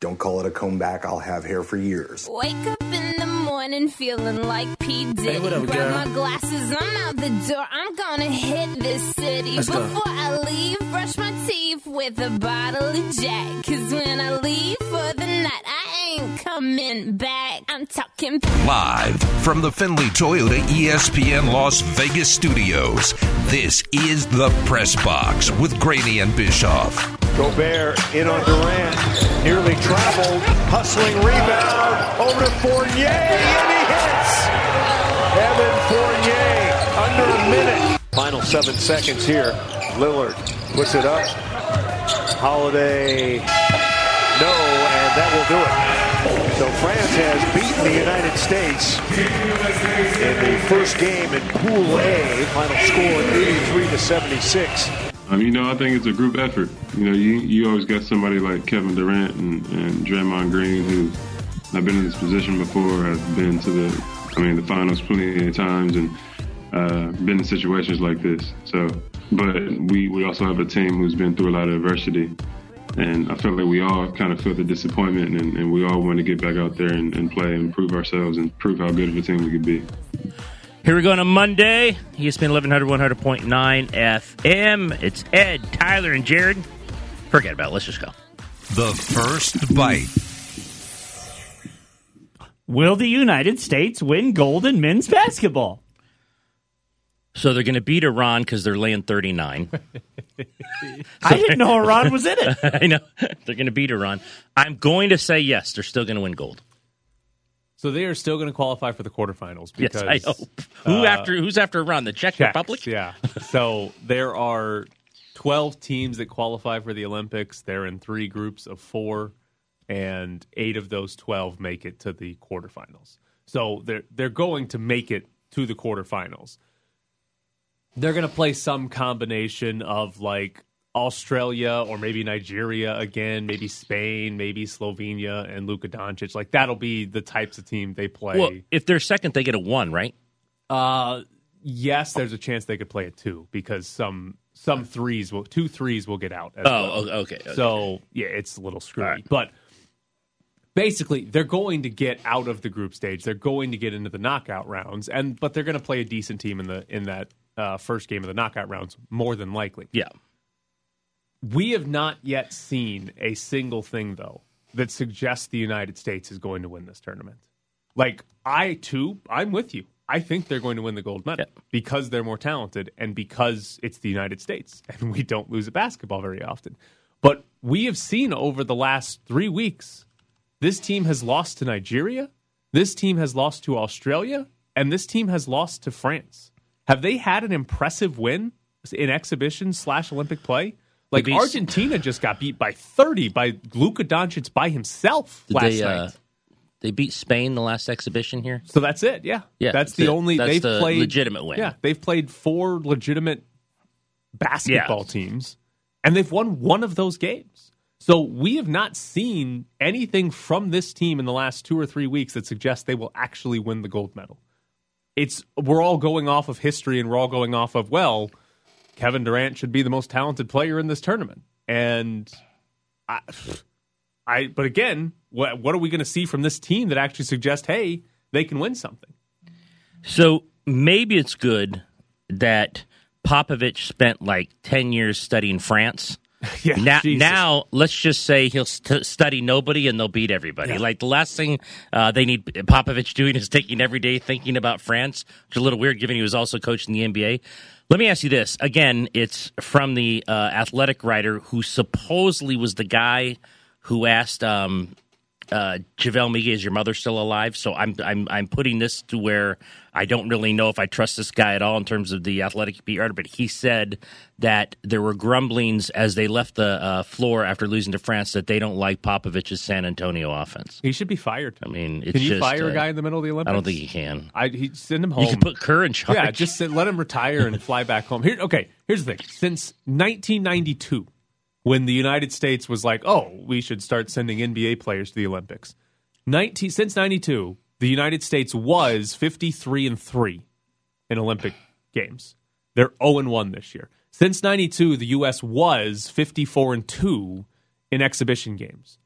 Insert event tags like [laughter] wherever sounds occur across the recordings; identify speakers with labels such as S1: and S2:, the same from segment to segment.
S1: Don't call it a comeback. I'll have hair for years.
S2: Wake up in the morning feeling like P. Diddy.
S3: Hey, what up,
S2: Grab
S3: girl?
S2: my glasses, I'm out the door. I'm gonna hit this city.
S3: Let's go.
S2: Before I leave, brush my teeth with a bottle of Jack. Cause when I leave for the night, I ain't coming back. I'm talking
S4: Live from the Findlay Toyota ESPN Las Vegas studios, this is the Press Box with Graney and Bischoff.
S5: Gobert in on Durant, nearly traveled, hustling rebound, over to Fournier, and he hits! Evan Fournier, under a minute. Final seven seconds here. Lillard puts it up. Holiday, no, and that will do it. So France has beaten the United States in the first game in Pool A. Final score 83 to 76.
S6: Um, you know, I think it's a group effort. You know, you, you always got somebody like Kevin Durant and, and Draymond Green who have been in this position before, have been to the, I mean, the finals plenty of times and uh, been in situations like this. So, but we, we also have a team who's been through a lot of adversity. And I feel like we all kind of feel the disappointment and, and we all want to get back out there and, and play and prove ourselves and prove how good of a team we could be.
S3: Here we go on a Monday. ESPN 1100, 100.9 FM. It's Ed, Tyler, and Jared. Forget about it. Let's just go.
S4: The first bite.
S7: Will the United States win gold in men's basketball?
S3: So they're going to beat Iran because they're laying 39. [laughs]
S7: I didn't know Iran was in it. [laughs]
S3: I know. They're going to beat Iran. I'm going to say yes, they're still going to win gold.
S8: So they are still going to qualify for the quarterfinals because
S3: yes, I hope. Who
S8: uh,
S3: after who's after Iran? The Czech
S8: Czechs,
S3: Republic?
S8: Yeah. So there are 12 teams that qualify for the Olympics. They're in three groups of four, and eight of those 12 make it to the quarterfinals. So they're they're going to make it to the quarterfinals. They're going to play some combination of like Australia or maybe Nigeria again, maybe Spain, maybe Slovenia and Luka Doncic. Like that'll be the types of team they play.
S3: Well, if they're second, they get a one, right?
S8: Uh, yes, there's a chance they could play a two because some some threes will two threes will get out. As
S3: Oh,
S8: well.
S3: okay, okay.
S8: So yeah, it's a little screwy,
S3: right.
S8: but basically they're going to get out of the group stage. They're going to get into the knockout rounds, and but they're going to play a decent team in the in that uh, first game of the knockout rounds more than likely.
S3: Yeah.
S8: We have not yet seen a single thing though that suggests the United States is going to win this tournament. Like I too, I'm with you. I think they're going to win the gold medal because they're more talented and because it's the United States [laughs] and we don't lose at basketball very often. But we have seen over the last 3 weeks this team has lost to Nigeria, this team has lost to Australia, and this team has lost to France. Have they had an impressive win in exhibition slash Olympic play? Like
S3: They
S8: Argentina just got beat by 30 by Luka Doncic by himself last
S3: they,
S8: night.
S3: uh, they beat Spain the last exhibition here.
S8: So that's it. Yeah,
S3: Yeah,
S8: That's
S3: that's
S8: the
S3: it.
S8: only
S3: That's
S8: they've
S3: the
S8: played
S3: legitimate win.
S8: Yeah, they've played four legitimate basketball teams, and they've won one of those games. So we have not seen anything from this team in the last two or three weeks that suggests they will actually win the gold medal. It's we're all going off of history, and we're all going off of well, Kevin Durant should be the most talented player in this tournament, and I, I but again, what what are we going to see from this team that actually suggests, hey, they can win something?
S3: So maybe it's good that Popovich spent like 10 years studying France. [laughs]
S8: Yeah,
S3: now, now let's just say he'll st- study nobody and they'll beat everybody. Like the last thing uh, they need Popovich doing is taking every day thinking about France, which is a little weird given he was also coaching the NBA. Let me ask you this again. It's from the uh, athletic writer who supposedly was the guy who asked um, uh, JaVale McGee, is your mother still alive? So I'm I'm I'm putting this to where I don't really know if I trust this guy at all in terms of the athletic beat writer, but he said that there were grumblings as they left the uh, floor after losing to France that they don't like Popovich's San Antonio offense.
S8: He should be fired.
S3: I mean, it's
S8: can you
S3: just,
S8: fire
S3: uh,
S8: a guy in the middle of the Olympics?
S3: I don't think he can.
S8: I he send him home.
S3: You can put Kerr in charge.
S8: Yeah, just send, let him retire and fly back home. Here, okay. Here's the thing: since 1992, when the United States was like, "Oh, we should start sending NBA players to the Olympics," 19 since 92, the United States was 53 and three in Olympic games. They're 0 and one this year. Since 92, the U.S. was 54 and two in exhibition games.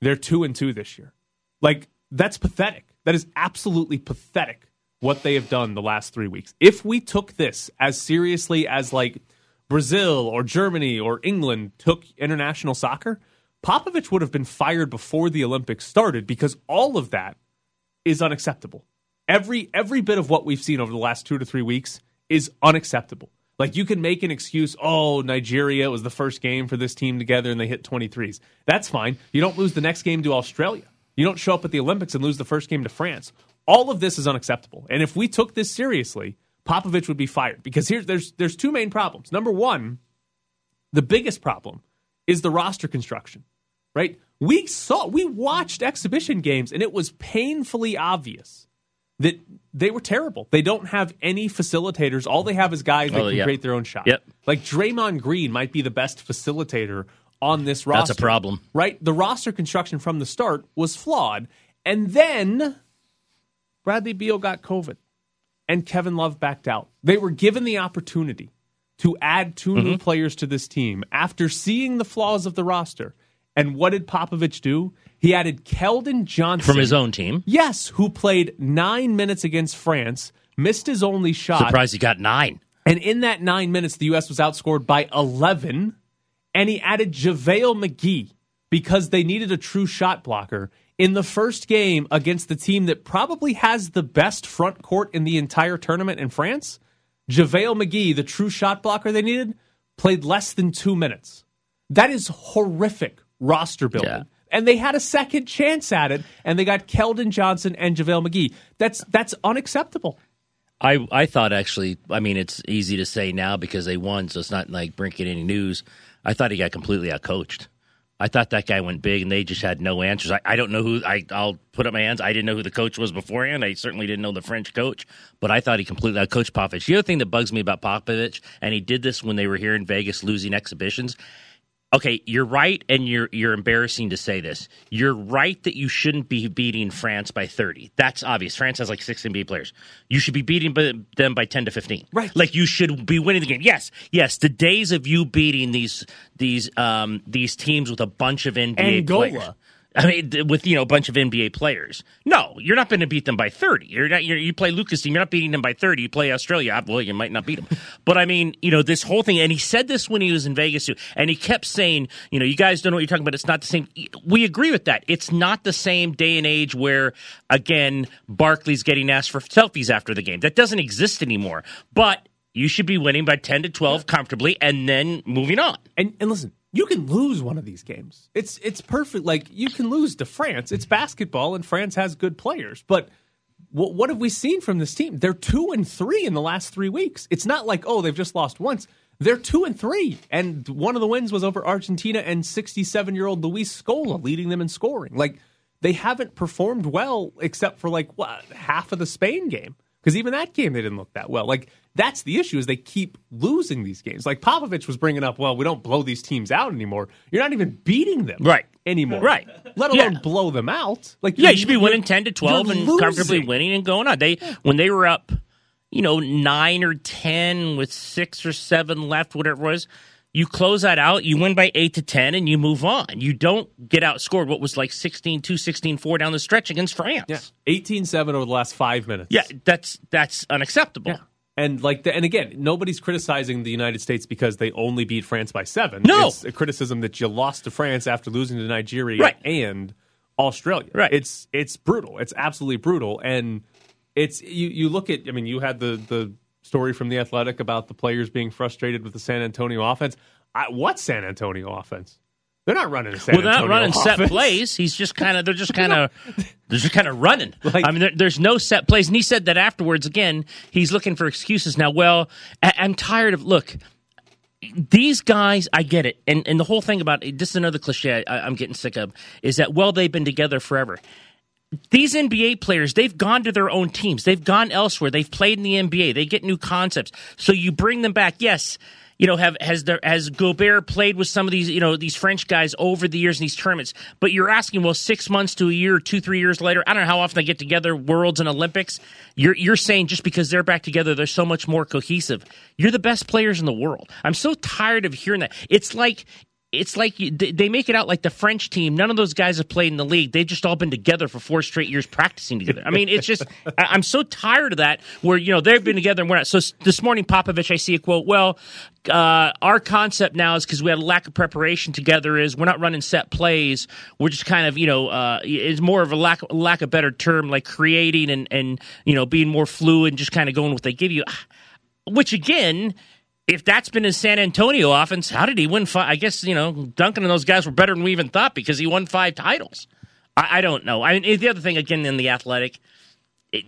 S8: They're two and two this year. Like that's pathetic. That is absolutely pathetic what they have done the last three weeks. If we took this as seriously as like Brazil or Germany or England took international soccer, Popovich would have been fired before the Olympics started because all of that is unacceptable. Every every bit of what we've seen over the last two to three weeks is unacceptable. Like you can make an excuse, oh, Nigeria was the first game for this team together and they hit 23s. That's fine. You don't lose the next game to Australia. You don't show up at the Olympics and lose the first game to France. All of this is unacceptable. And if we took this seriously, Popovich would be fired because here's there's there's two main problems. Number 1, the biggest problem is the roster construction. Right? We saw we watched exhibition games and it was painfully obvious that they were terrible. They don't have any facilitators. All they have is guys that
S3: Oh,
S8: can
S3: yeah.
S8: create their own shot.
S3: Yep.
S8: Like Draymond Green might be the best facilitator on this roster.
S3: That's a problem.
S8: Right? The roster construction from the start was flawed. And then Bradley Beal got COVID and Kevin Love backed out. They were given the opportunity to add 2
S3: Mm-hmm.
S8: new players to this team after seeing the flaws of the roster. And what did Popovich do? He added Keldon Johnson
S3: From his own team.
S8: Yes, who played nine minutes against France, missed his only shot.
S3: Surprised he got nine.
S8: And in that nine minutes, the U.S. was outscored by 11. And he added JaVale McGee because they needed a true shot blocker in the first game against the team that probably has the best front court in the entire tournament in France. JaVale McGee, the true shot blocker they needed, played less than two minutes. That is horrific roster building.
S3: Yeah.
S8: And they had a second chance at it, and they got Keldon Johnson and JaVale McGee. That's that's unacceptable.
S3: I I thought actually, I mean, it's easy to say now because they won, so it's not like breaking any news. I thought he got completely outcoached. I thought that guy went big, and they just had no answers. I, I don't know who. I I'll put up my hands. I didn't know who the coach was beforehand. I certainly didn't know the French coach, but I thought he completely uh, outcoached Popovich. The other thing that bugs me about Popovich, and he did this when they were here in Vegas losing exhibitions. Okay, you're right, and you're you're embarrassing to say this. You're right that you shouldn't be beating France by 30. That's obvious. France has like six NBA players. You should be beating them by 10 to 15.
S8: Right.
S3: Like you should be winning the game. Yes, yes. The days of you beating these these um these teams with a bunch of NBA
S8: Angola.
S3: players. I mean, with you know a bunch of NBA players. No, you're not going to beat them by 30. You're not. You're, you play Luka's team. You're not beating them by 30. You play Australia. uh, Well, you might not beat them, [laughs] but I mean, you know, this whole thing. And he said this when he was in Vegas too, and he kept saying, you know, you guys don't know what you're talking about. It's not the same. We agree with that. It's not the same day and age where again Barkley's getting asked for selfies after the game. That doesn't exist anymore. But you should be winning by 10 to 12 comfortably, and then moving on.
S8: And and listen, you can lose one of these games. It's it's perfect. Like you can lose to France. It's basketball, and France has good players. But what what have we seen from this team? They're two and three in the last three weeks. It's not like oh they've just lost once. They're two and three, and one of the wins was over Argentina and 67 year old Luis Scola leading them in scoring. Like they haven't performed well except for like what half of the Spain game because even that game they didn't look that well. Like that's the issue is they keep losing these games. Like Popovich was bringing up, well, we don't blow these teams out anymore. You're not even beating them
S3: Right.
S8: anymore,
S3: Right.
S8: Let alone
S3: Yeah.
S8: blow them out. Like
S3: Yeah,
S8: you're-
S3: should be winning ten to twelve and
S8: losing.
S3: comfortably winning and going on. They when they were up, you know, nine or ten with six or seven left, whatever it was. You close that out, you win by 8 to 10, and you move on. You don't get outscored what was like 16 2, 16 4 down the stretch against France.
S8: Yeah, 18-7 over the last five minutes.
S3: Yeah, that's that's unacceptable.
S8: Yeah. And like, the, and again, nobody's criticizing the United States because they only beat France by seven.
S3: No.
S8: it's a criticism that you lost to France after losing to Nigeria
S3: Right.
S8: and Australia.
S3: Right.
S8: It's it's brutal. It's absolutely brutal. And it's you. You look at. I mean, you had the the story from the Athletic about the players being frustrated with the San Antonio offense. I, what San Antonio offense? They're not running a San
S3: Well, they're not
S8: Antonio
S3: running set plays. He's just kind of they're just kind [laughs] of they're just kind of running. [laughs]
S8: Like-
S3: I mean, there, there's no set plays, and he said that afterwards. Again, he's looking for excuses now. Well, I, I'm tired of look. These guys, I get it, and and the whole thing about this is another cliche I, I'm getting sick of is that well they've been together forever. These NBA players, they've gone to their own teams. They've gone elsewhere. They've played in the NBA. They get new concepts. So you bring them back. Yes, you know, have has there has Gobert played with some of these, you know, these French guys over the years in these tournaments? But you're asking, well, six months to a year, two, three years later, I don't know how often they get together, Worlds and Olympics. You're you're saying just because they're back together, they're so much more cohesive. You're the best players in the world. I'm so tired of hearing that. It's like it's like you, they they make it out like the French team. None of those guys have played in the league. They've just all been together for four straight years practicing together. I mean, it's just [laughs] I'm so tired of that. Where you know they've been together and we're not. So this morning, Popovich, I see a quote. Well, uh, our concept now is because we had a lack of preparation together. Is we're not running set plays. We're just kind of you know uh, it's more of a lack lack of better term like creating and and you know being more fluid and just kind of going with what they give you. Which again, if that's been his San Antonio offense, how did he win five? I guess, you know, Duncan and those guys were better than we even thought because he won five titles. I, I don't know. I mean, the other thing, again, in the athletic, it,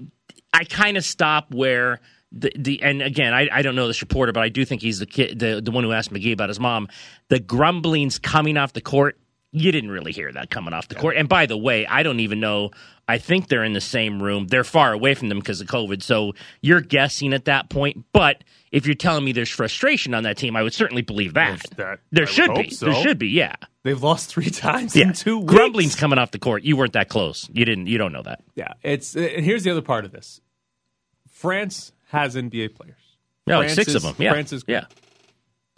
S3: I kind of stop where the, the and again, I, I don't know this reporter, but I do think he's the kid, the, the one who asked McGee about his mom. The grumblings coming off the court, you didn't really hear that coming off the court. And by the way, I don't even know. I think they're in the same room. They're far away from them because of COVID. So you're guessing at that point. But if you're telling me there's frustration on that team, I would certainly believe that.
S8: That-
S3: there
S8: would
S3: should be.
S8: so.
S3: There should be. Yeah.
S8: They've lost three [laughs] times
S3: Yeah.
S8: in two weeks.
S3: Grumblings coming off the court. You weren't that close. You didn't. You don't know that.
S8: Yeah, it's and here's the other part of this. France has NBA players.
S3: No,
S8: France
S3: six
S8: is-
S3: of them. Yeah.
S8: France is
S3: yeah.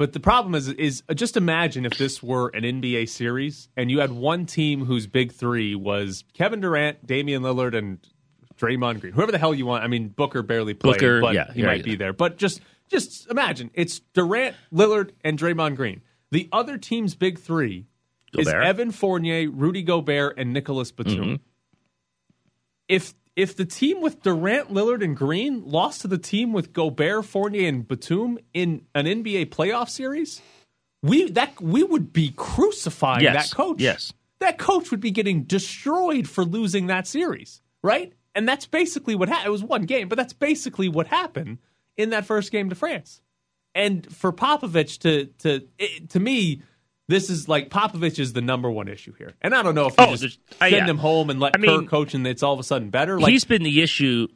S8: But the problem is, is just imagine if this were an NBA series and you had one team whose big three was Kevin Durant, Damian Lillard, and Draymond Green. Whoever the hell you want. I mean, Booker barely played,
S3: Booker,
S8: but
S3: yeah,
S8: he
S3: yeah,
S8: might
S3: yeah.
S8: be there. But just, just imagine it's Durant, Lillard, and Draymond Green. The other team's big three is Evan Fournier, Rudy Gobert, and Nicolas Batum.
S3: Mm-hmm.
S8: If if the team with Durant, Lillard, and Green lost to the team with Gobert, Fournier, and Batum in an NBA playoff series, we that we would be crucifying
S3: Yes.
S8: that coach.
S3: Yes.
S8: that coach would be getting destroyed for losing that series, right? And that's basically what happened. It was one game, but that's basically what happened in that first game to France. And for Popovich to to it, to me, this is like Popovich is the number one issue here. And I don't know if you
S3: Oh,
S8: just
S3: uh,
S8: send
S3: yeah.
S8: him home and let
S3: I mean,
S8: Kerr coach, and it's all of a sudden better. Like
S3: He's been the issue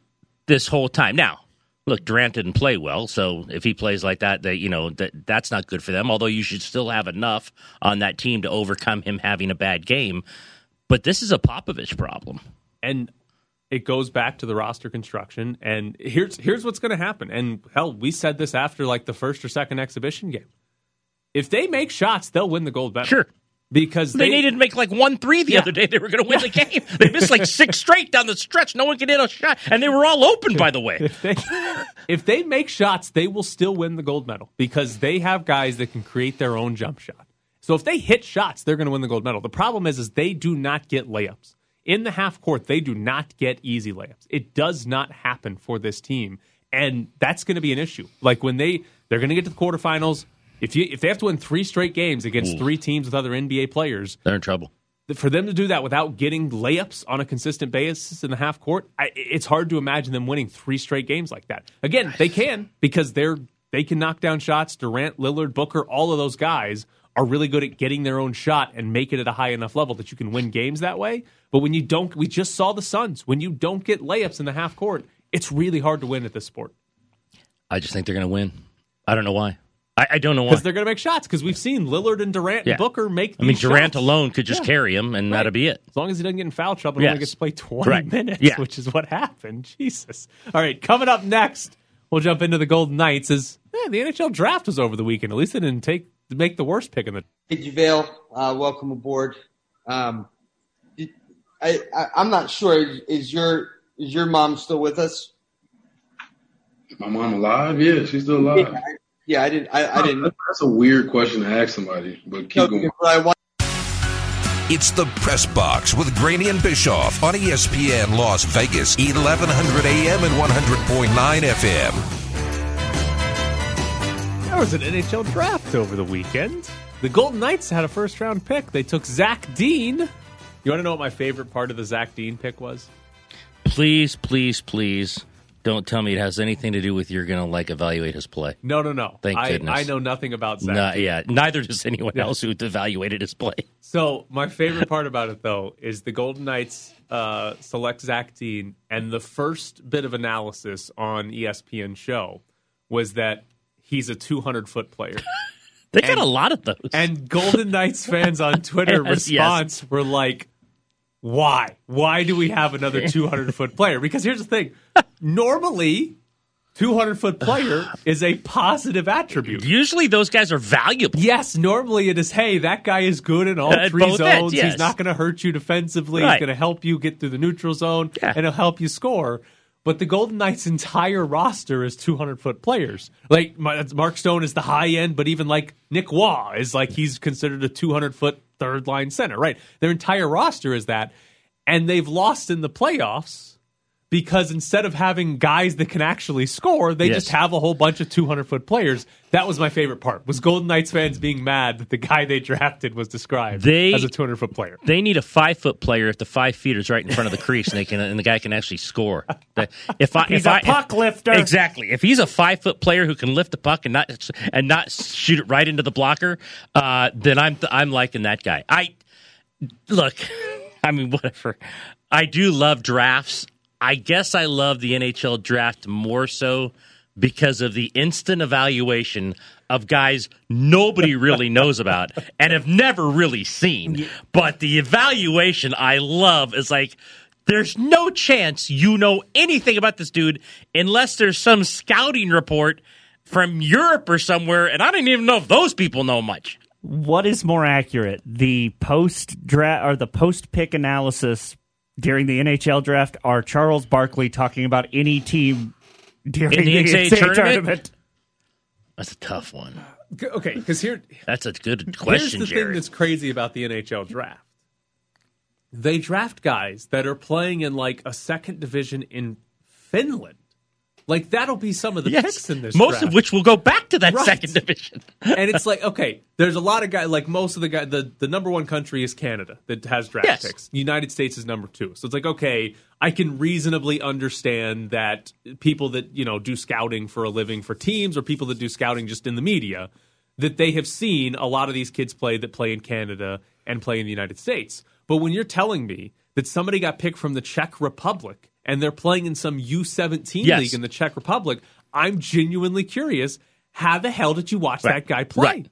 S3: this whole time. Now, look, Durant didn't play well, so if he plays like that, that you know that that's not good for them. Although you should still have enough on that team to overcome him having a bad game. But this is a Popovich problem.
S8: and it goes back to the roster construction. And here's here's what's going to happen. And hell, we said this after like the first or second exhibition game. If they make shots, they'll win the gold medal.
S3: Sure.
S8: because
S3: They,
S8: they,
S3: needed to make like one three the
S8: Yeah.
S3: other day. They were going to win the game. They missed like six [laughs] straight down the stretch. No one could hit a shot, and they were all open. By the way,
S8: they, if they make shots, they will still win the gold medal because they have guys that can create their own jump shot. So if they hit shots, they're going to win the gold medal. The problem is, is they do not get layups in the half court. They do not get easy layups. It does not happen for this team, and that's going to be an issue. Like when they they're going to get to the quarterfinals. If you if they have to win three straight games against three teams with other NBA players,
S3: they're in trouble.
S8: for them to do that without getting layups on a consistent basis in the half court, I, it's hard to imagine them winning three straight games like that. Again, they can because they're they can knock down shots. Durant, Lillard, Booker, all of those guys are really good at getting their own shot and make it at a high enough level that you can win games that way. But when you don't, we just saw the Suns. When you don't get layups in the half court, it's really hard to win at this sport
S3: I just think they're going to win. I don't know why. I, I don't know why.
S8: because they're going to make shots. Because we've seen Lillard and Durant
S3: Yeah.
S8: and Booker make.
S3: I mean,
S8: these
S3: Durant
S8: shots.
S3: alone could just
S8: Yeah.
S3: carry him, and that'd be it.
S8: As long as he doesn't get in foul trouble and
S3: Yes.
S8: only gets to play 20
S3: Right. [laughs]
S8: minutes,
S3: Yeah.
S8: which is what happened. Jesus. All right, coming up next, we'll jump into the Golden Knights. Is eh, the NHL draft was over the weekend. At least they didn't take make the worst pick in the.
S9: Hey, JaVale, uh, welcome aboard. Um, did- I, I, I'm not sure. Is your is your mom still with us?
S6: My mom alive? Yeah, she's still alive.
S9: Yeah, I, yeah, I didn't. I, I didn't. [laughs]
S6: That's a weird question to ask somebody, but keep
S9: know,
S6: going.
S9: but I want
S4: It's the Press Box with Graney and Bischoff on ESPN Las Vegas, 1100 AM and 100.9 FM.
S8: There was an NHL draft over the weekend. The Golden Knights had a first round pick. They took Zach Dean. You want to know what my favorite part of the Zach Dean pick was?
S3: Please, please, please don't tell me it has anything to do with you're going to like evaluate his play.
S8: No, no, no.
S3: Thank
S8: I,
S3: goodness.
S8: I know nothing about Zach.
S3: No,
S8: Dean.
S3: yeah, neither does anyone
S8: Yeah.
S3: else who evaluated his play.
S8: So my favorite part about it though is the Golden Knights uh, select Zach Dean, and the first bit of analysis on ESPN show was that he's a 200 foot player. [laughs]
S3: They got a lot of those.
S8: and Golden Knights fans on Twitter
S3: Yes, [laughs] yes.
S8: response were like, "Why? Why do we have another [laughs] 200 foot player?" Because here's the thing: normally, 200 foot player [sighs] is a positive attribute.
S3: Usually those guys are valuable.
S8: Yes, normally it is, hey, that guy is good in all
S3: At
S8: three zones.
S3: ends, yes.
S8: He's not going to hurt you defensively.
S3: Right.
S8: He's going to help you get through the neutral zone,
S3: Yeah.
S8: and he'll help you score. But the Golden Knights' entire roster is 200 foot players. Like Mark Stone is the high end, but even like Nick Roy is like he's considered a 200 foot third line center, right? Their entire roster is that, and they've lost in the playoffs because instead of having guys that can actually score, they
S3: Yes.
S8: just have a whole bunch of 200 foot players. That was my favorite part. Was Golden Knights fans being mad that the guy they drafted was described
S3: They-
S8: as a 200 foot player?
S3: They need a five foot player if the five feet is right in front of the crease and they can and the guy can actually score. If I
S7: He's
S3: if
S7: a
S3: I,
S7: puck lifter.
S3: exactly. If he's a five foot player who can lift the puck and not and not shoot it right into the blocker, uh, then I'm I'm liking that guy. I look. [laughs] I mean, whatever. I do love drafts. I guess I love the NHL draft more so because of the instant evaluation of guys nobody [laughs] really knows about and have never really seen. But the evaluation I love is like, there's no chance you know anything about this dude unless there's some scouting report from Europe or somewhere, and I don't even know if those people know much.
S7: What is more accurate, the post draft or the post pick analysis during the NHL draft, are Charles Barkley talking about any team during
S3: In the
S7: the
S3: NCAA
S7: NCAA
S3: tournament?
S7: tournament?
S3: That's a tough one.
S8: Okay, because here,
S3: That's a good question.
S8: here's
S3: question,
S8: the thing that's crazy about the NHL draft. They draft guys that are playing in like a second division in Finland. Like that'll be some of the
S3: Yes,
S8: picks in this
S3: most
S8: draft.
S3: of which will go back to that
S8: Right.
S3: second division. [laughs]
S8: and it's like okay, there's a lot of guys. Like most of the guys, the the number one country is Canada that has draft
S3: Yes.
S8: picks. United States is number two. So it's like okay, I can reasonably understand that people that you know do scouting for a living for teams, or people that do scouting just in the media, that they have seen a lot of these kids play that play in Canada and play in the United States. But when you're telling me that somebody got picked from the Czech Republic and they're playing in some U17
S3: Yes.
S8: league in the Czech Republic, I'm genuinely curious. How the hell did you watch that guy play?
S3: Right.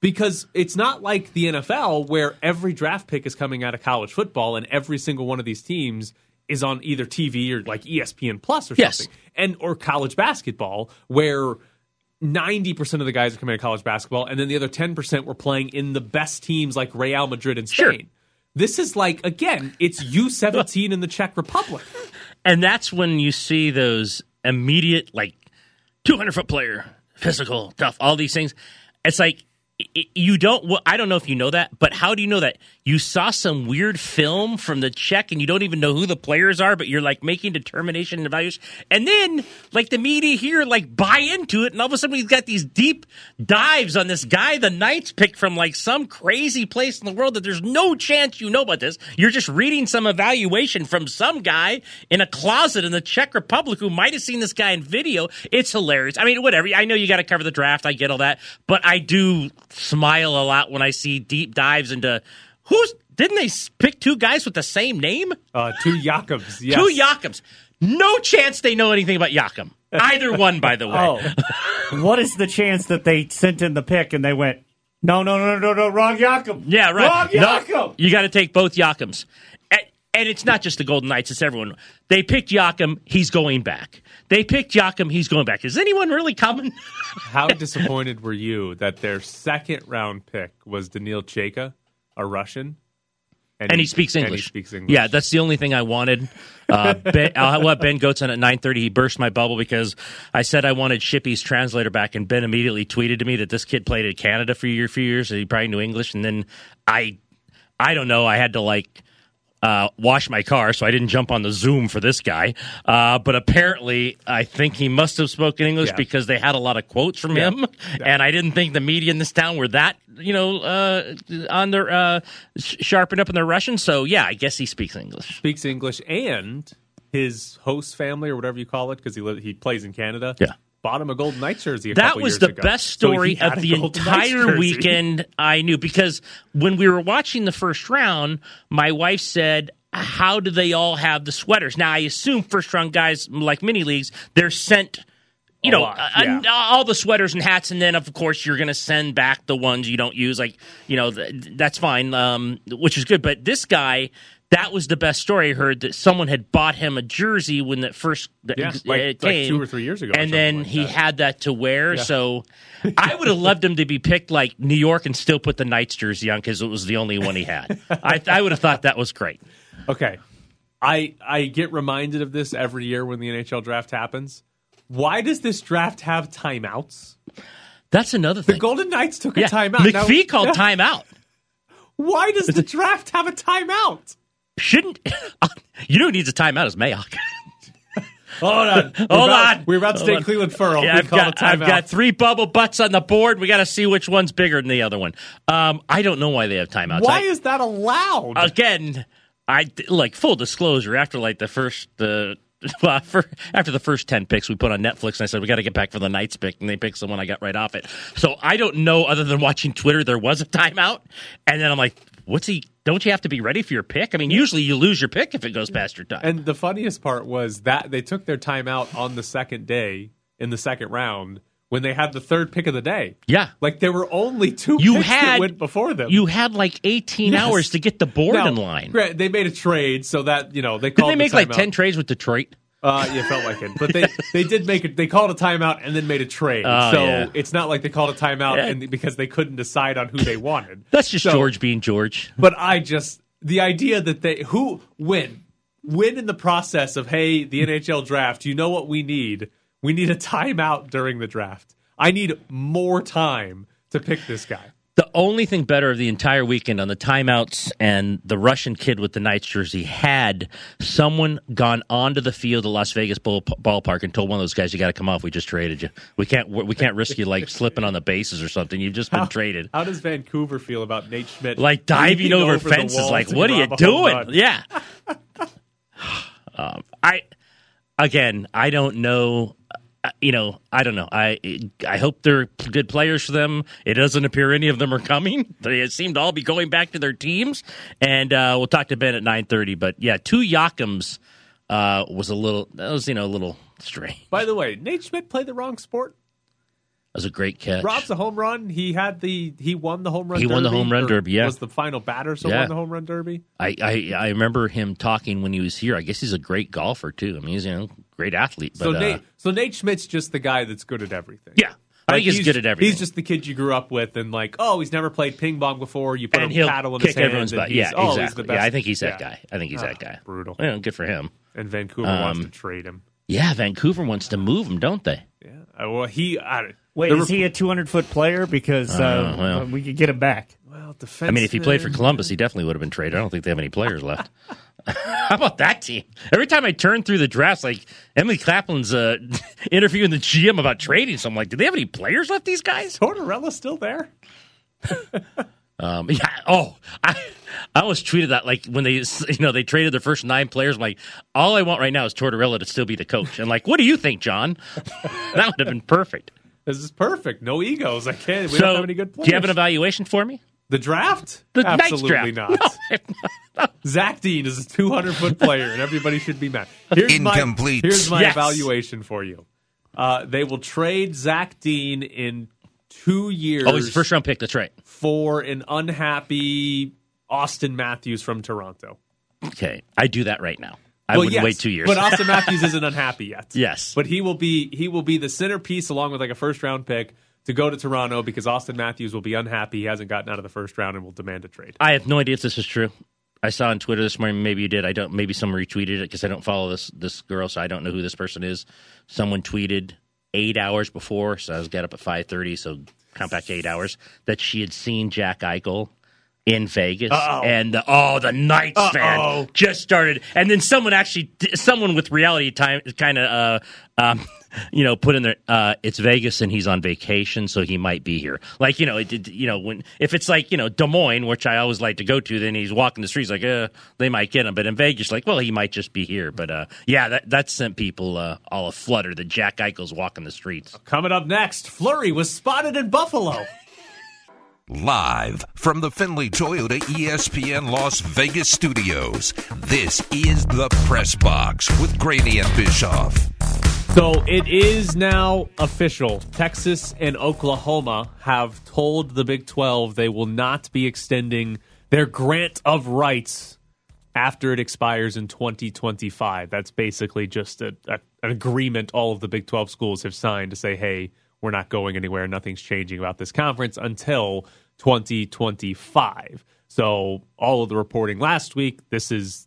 S8: Because it's not like the NFL where every draft pick is coming out of college football and every single one of these teams is on either TV or like ESPN Plus or
S3: Yes.
S8: something. And or college basketball where 90% of the guys are coming out of college basketball and then the other 10% were playing in the best teams like Real Madrid and
S3: Sure.
S8: Spain. This is like again, it's U17 in the Czech Republic.
S3: And that's when you see those immediate, like, 200 foot player, physical, tough, all these things. It's like, you don't, well, I don't know if you know that, but how do you know that? You saw some weird film from the Czech and you don't even know who the players are, but you're like making determination and evaluation. And then, like, the media here, like, buy into it. And all of a sudden, we've got these deep dives on this guy the Knights picked from, like, some crazy place in the world that there's no chance you know about this. You're just reading some evaluation from some guy in a closet in the Czech Republic who might have seen this guy in video. It's hilarious. I mean, whatever. I know you got to cover the draft. I get all that. But I do smile a lot when I see deep dives into who's. Didn't they pick two guys with the same name?
S8: Uh, two Jakobs, [laughs] yes.
S3: Two Yakums. No chance they know anything about Yakum. Either one, by the way. [laughs]
S7: Oh, [laughs] what is the chance that they sent in the pick and they went, no, no, no, no, no, wrong Yakum.
S3: Yeah, right.
S7: Wrong
S3: No,
S7: Yakum.
S3: you got to take both Yakums. And, and it's not just the Golden Knights, it's everyone. They picked Yakum, he's going back. They picked Yakum, he's going back. Is anyone really coming? [laughs]
S8: How disappointed were you that their second round pick was Daniil Chayka, a Russian?
S3: and he speaks
S8: and
S3: English.
S8: he speaks English.
S3: Yeah, that's the only thing I wanted. Uh, [laughs] ben, I'll have Ben Gotz on at nine thirty. He burst my bubble because I said I wanted Shippy's translator back, and Ben immediately tweeted to me that this kid played in Canada for a year, few years, and he probably knew English. And then I, I don't know. I had to like uh, wash my car, so I didn't jump on the Zoom for this guy. Uh, but apparently, I think he must have spoken English
S8: Yeah.
S3: because they had a lot of quotes from
S8: Yeah.
S3: him, and I didn't think the media in this town were that you know uh, on their uh, sh- sharpened up in their Russian. So yeah, I guess he speaks English.
S8: speaks English, and his host family or whatever you call it, because he li- he plays in Canada.
S3: Yeah.
S8: Him a Golden Knights jersey.
S3: That was the
S8: ago.
S3: best story
S8: had
S3: of the entire weekend I knew because when we were watching the first round, my wife said, "How do they all have the sweaters?" Now I assume first round guys like mini leagues, they're sent. You
S8: A
S3: know,
S8: yeah.
S3: all the sweaters and hats, and then of course you're going to send back the ones you don't use. Like, you know, th- that's fine, um, which is good. But this guy, that was the best story I heard that someone had bought him a jersey when that first
S8: Yeah,
S3: uh,
S8: like- like
S3: came,
S8: two or three years ago
S3: and then
S8: like
S3: he
S8: that.
S3: had that to wear.
S8: Yeah.
S3: So [laughs] I would have loved him to be picked like New York and still put the Knights jersey on because it was the only one he had. I, I would have thought that was great.
S8: Okay. I I get reminded of this every year when the NHL draft happens. Why does this draft have timeouts?
S3: That's another thing. The.
S8: Golden Knights took a
S3: yeah,
S8: timeout. Now-
S3: McPhee called [laughs]
S8: Yeah.
S3: timeout.
S8: Why does the draft have a timeout?
S3: Shouldn't [laughs] you know who needs a timeout is Mayock. [laughs]
S8: Hold on. [laughs]
S3: Hold
S8: we're about,
S3: on.
S8: We're about to
S3: Hold
S8: take
S3: on.
S8: Clelin Ferrell.
S3: Yeah, I've got, I've got three bubble butts on the board. We got to see which one's bigger than the other one. Um, I don't know why they have timeouts.
S8: Why
S3: I-
S8: is that allowed?
S3: again, I like full disclosure. After like the first, uh, well, for, after the first ten picks we put on Netflix, and I said we got to get back for the Knights pick, and they picked someone I got right off it. So I don't know, other than watching Twitter, there was a timeout, and then I'm like, what's he? Don't you have to be ready for your pick? I mean, usually you lose your pick if it goes past your time.
S8: And the funniest part was that they took their timeout on the second day in the second round when they had the third pick of the day.
S3: yeah.
S8: Like there were only two
S3: You
S8: picks that
S3: had
S8: went before them.
S3: You had like 18
S8: Yes.
S3: hours to get the board
S8: Now,
S3: in line.
S8: grant- They made a trade so that you know they
S3: Did they
S8: the
S3: make like 10 trades with Detroit?
S8: Uh, yeah, it felt like it, but they they did make it. They called a timeout and then made a trade.
S3: Oh,
S8: so
S3: yeah.
S8: it's not like they called a timeout
S3: Yeah.
S8: and because they couldn't decide on who they wanted.
S3: That's just
S8: So-
S3: George being George.
S8: But I just the idea that they who win win in the process of hey the NHL draft. You know what we need? We need a timeout during the draft. I need more time to pick this guy.
S3: The only thing better of the entire weekend on the timeouts and the Russian kid with the Knights jersey had someone gone onto the field at Las Vegas ball, ballpark and told one of those guys, "You got to come off. We just traded you. We can't. We can't risk you like slipping on the bases or something. You've just been traded."
S8: How does Vancouver feel about Nate Schmidt
S3: Like diving
S8: leaping
S3: over, fences. Like, what are you
S8: grab a home
S3: doing? Yeah. [laughs] um, I again, I don't know. You know, I don't know. I I hope they're good players for them. It doesn't appear any of them are coming. [laughs] They seem to all be going back to their teams. And uh, we'll talk to Ben at nine thirty. But yeah, two Yakums uh, was a little. That was you know a little strange.
S8: By the way, Nate Schmidt played the wrong sport.
S3: Was a great catch.
S8: Rob's a home run. He had the he won the home run.
S3: He won the home run derby, yeah.
S8: was the final batter, so
S3: Yeah.
S8: won the home run derby.
S3: I, I I remember him talking when he was here. I guess he's a great golfer too. I mean, he's you know great athlete. But,
S8: So
S3: uh,
S8: Nate, so Nate Schmidt's just the guy that's good at everything.
S3: yeah, I
S8: Like,
S3: think he's, good at everything.
S8: He's just the kid you grew up with, and like, oh, he's never played ping pong before. You put
S3: and
S8: a paddle in
S3: kick
S8: his hand,
S3: everyone's butt. Yeah,
S8: oh, he's
S3: exactly.
S8: the best.
S3: Yeah, I think he's that
S8: Yeah.
S3: guy. I think he's
S8: Ah,
S3: that guy.
S8: Brutal.
S3: Good for him.
S8: And Vancouver wants
S3: Um,
S8: to trade him.
S3: Yeah, Vancouver wants to move him, don't they?
S8: Yeah. Uh, well, he. I,
S7: Wait,
S8: the
S7: is he a 200 foot player? Because uh,
S3: Uh, well.
S7: we could get him back.
S8: Well, defense.
S3: I mean, if he played for Columbus, he definitely would have been traded. I don't think they have any players left. [laughs] [laughs] How about that team? Every time I turn through the drafts, like Emily Kaplan's uh, [laughs] interviewing the GM about trading, so I'm like, do they have any players left? These guys?
S8: Tortorella's still there.
S3: Um, yeah. Oh, I I almost tweeted that like when they you know they traded their first nine players. I'm like, all I want right now is Tortorella to still be the coach. And like, what do you think, John? that would have been perfect.
S8: This is perfect. No egos. I can't. We
S3: so,
S8: don't have any good players.
S3: do you have an evaluation for me?
S8: the draft?
S3: The
S8: Absolutely
S3: draft.
S8: not. [laughs] Zach Dean is a 200 foot player, and everybody should be mad. Here's
S4: Incomplete.
S8: My, here's my
S3: Yes.
S8: evaluation for you. Uh, they will trade Zach Dean in two years
S3: Oh, he's the first round pick. That's right.
S8: for an unhappy Auston Matthews from Toronto.
S3: Okay, I do that right now. I
S8: Well,
S3: wouldn't
S8: yes,
S3: wait two years.
S8: But [laughs] Auston Matthews isn't unhappy yet.
S3: Yes.
S8: But he will be he will be the centerpiece along with like a first round pick to go to Toronto because Auston Matthews will be unhappy he hasn't gotten out of the first round and will demand a trade.
S3: I have no idea if this is true. I saw on Twitter this morning. Maybe you did. I don't. Maybe someone retweeted it because I don't follow this this girl, so I don't know who this person is. Someone tweeted eight hours before, so I was got up at five thirty. So count back to eight hours that she had seen Jack Eichel in Vegas,
S8: Uh-oh.
S3: and the, oh, the Knights
S8: Uh-oh.
S3: fan just started, and then someone actually, someone with reality time, kind of, uh, um, [laughs] you know, put in there, uh, it's Vegas and he's on vacation, so he might be here. Like, you know, it, it- you know, when if it's like you know Des Moines, which I always like to go to, then he's walking the streets like, uh, they might get him, but in Vegas, like, well, he might just be here. But uh, yeah, that that sent people uh, all aflutter that Jack Eichel's walking the streets.
S8: Coming up next, Fleury was spotted in Buffalo. [laughs]
S4: Live from the Findlay Toyota ESPN Las Vegas studios, this is the Press Box with Graney and Bischoff.
S8: So it is now official. Texas and Oklahoma have told the Big 12 they will not be extending their grant of rights after it expires in 2025. That's basically just a, a, an agreement all of the Big 12 schools have signed to say, hey, we're not going anywhere. Nothing's changing about this conference until 2025. So, all of the reporting last week, this is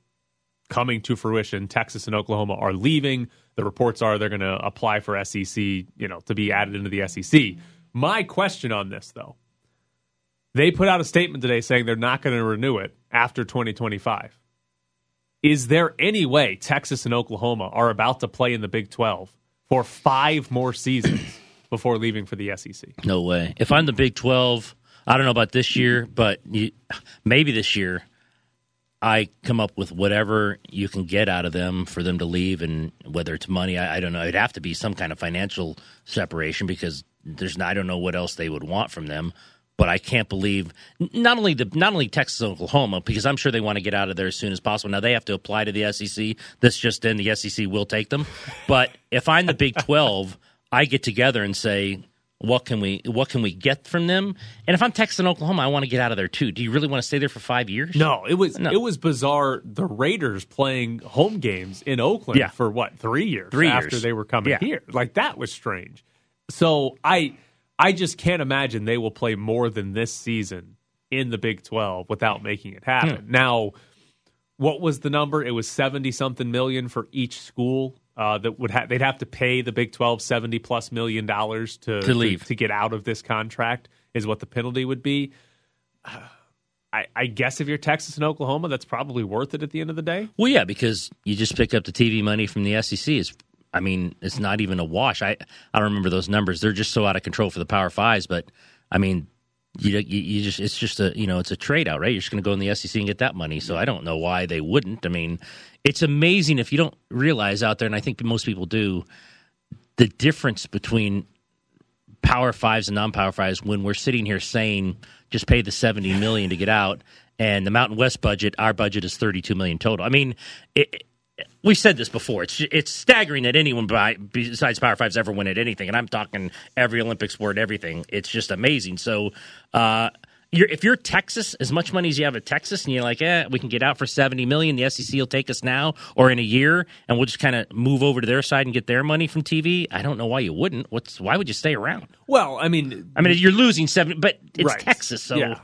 S8: coming to fruition. Texas and Oklahoma are leaving. The reports are they're going to apply for SEC, you know, to be added into the SEC. My question on this, though, they put out a statement today saying they're not going to renew it after 2025. Is there any way Texas and Oklahoma are about to play in the Big 12 for five more seasons before leaving for the SEC?
S3: No way. If I'm the Big 12, I don't know about this year, but you, maybe this year, I come up with whatever you can get out of them for them to leave, and whether it's money, I, I don't know. It'd have to be some kind of financial separation because there's I don't know what else they would want from them. But I can't believe not only the not only Texas and Oklahoma because I'm sure they want to get out of there as soon as possible. Now they have to apply to the SEC. This just in, the SEC will take them. But if I'm the Big [laughs] Twelve, I get together and say, what can we what can we get from them? And if I'm Texas and Oklahoma, I want to get out of there too. Do you really want to stay there for five years?
S8: No, it was no. it was bizarre. The Raiders playing home games in Oakland
S3: yeah.
S8: for what three years
S3: three
S8: after
S3: years.
S8: they were coming
S3: yeah.
S8: here. Like that was strange. So I I just can't imagine they will play more than this season in the Big Twelve without making it happen.
S3: Hmm.
S8: Now, what was the number? It was seventy something million for each school uh, that would ha- they'd have to pay the Big 12 70 plus million dollars to,
S3: to leave
S8: to, to, get out of this contract is what the penalty would be. [sighs] I, I, guess if you're Texas and Oklahoma, that's probably worth it at the end of the day.
S3: Well, yeah, because you just pick up the TV money from the SEC. It's, I mean, it's not even a wash. I I don't remember those numbers. They're just so out of control for the Power Fives. But I mean, you, you, you just it's just a you know it's a trade out, right? You're just going to go in the SEC and get that money. So I don't know why they wouldn't. I mean, it's amazing if you don't realize out there, and I think most people do, the difference between Power Fives and non-Power Fives when we're sitting here saying just pay the seventy million to get out, and the Mountain West budget, our budget is thirty-two million total. I mean, it, we said this before. It's it's staggering that anyone by, besides Power Fives ever win at anything, and I'm talking every Olympic sport, everything. It's just amazing. So, uh, you're, if you're Texas, as much money as you have at Texas, and you're like, eh, we can get out for seventy million. The SEC will take us now or in a year, and we'll just kind of move over to their side and get their money from TV. I don't know why you wouldn't. What's why would you stay around?
S8: Well, I mean,
S3: I mean, you're losing seventy, but it's
S8: right.
S3: Texas, so.
S8: Yeah.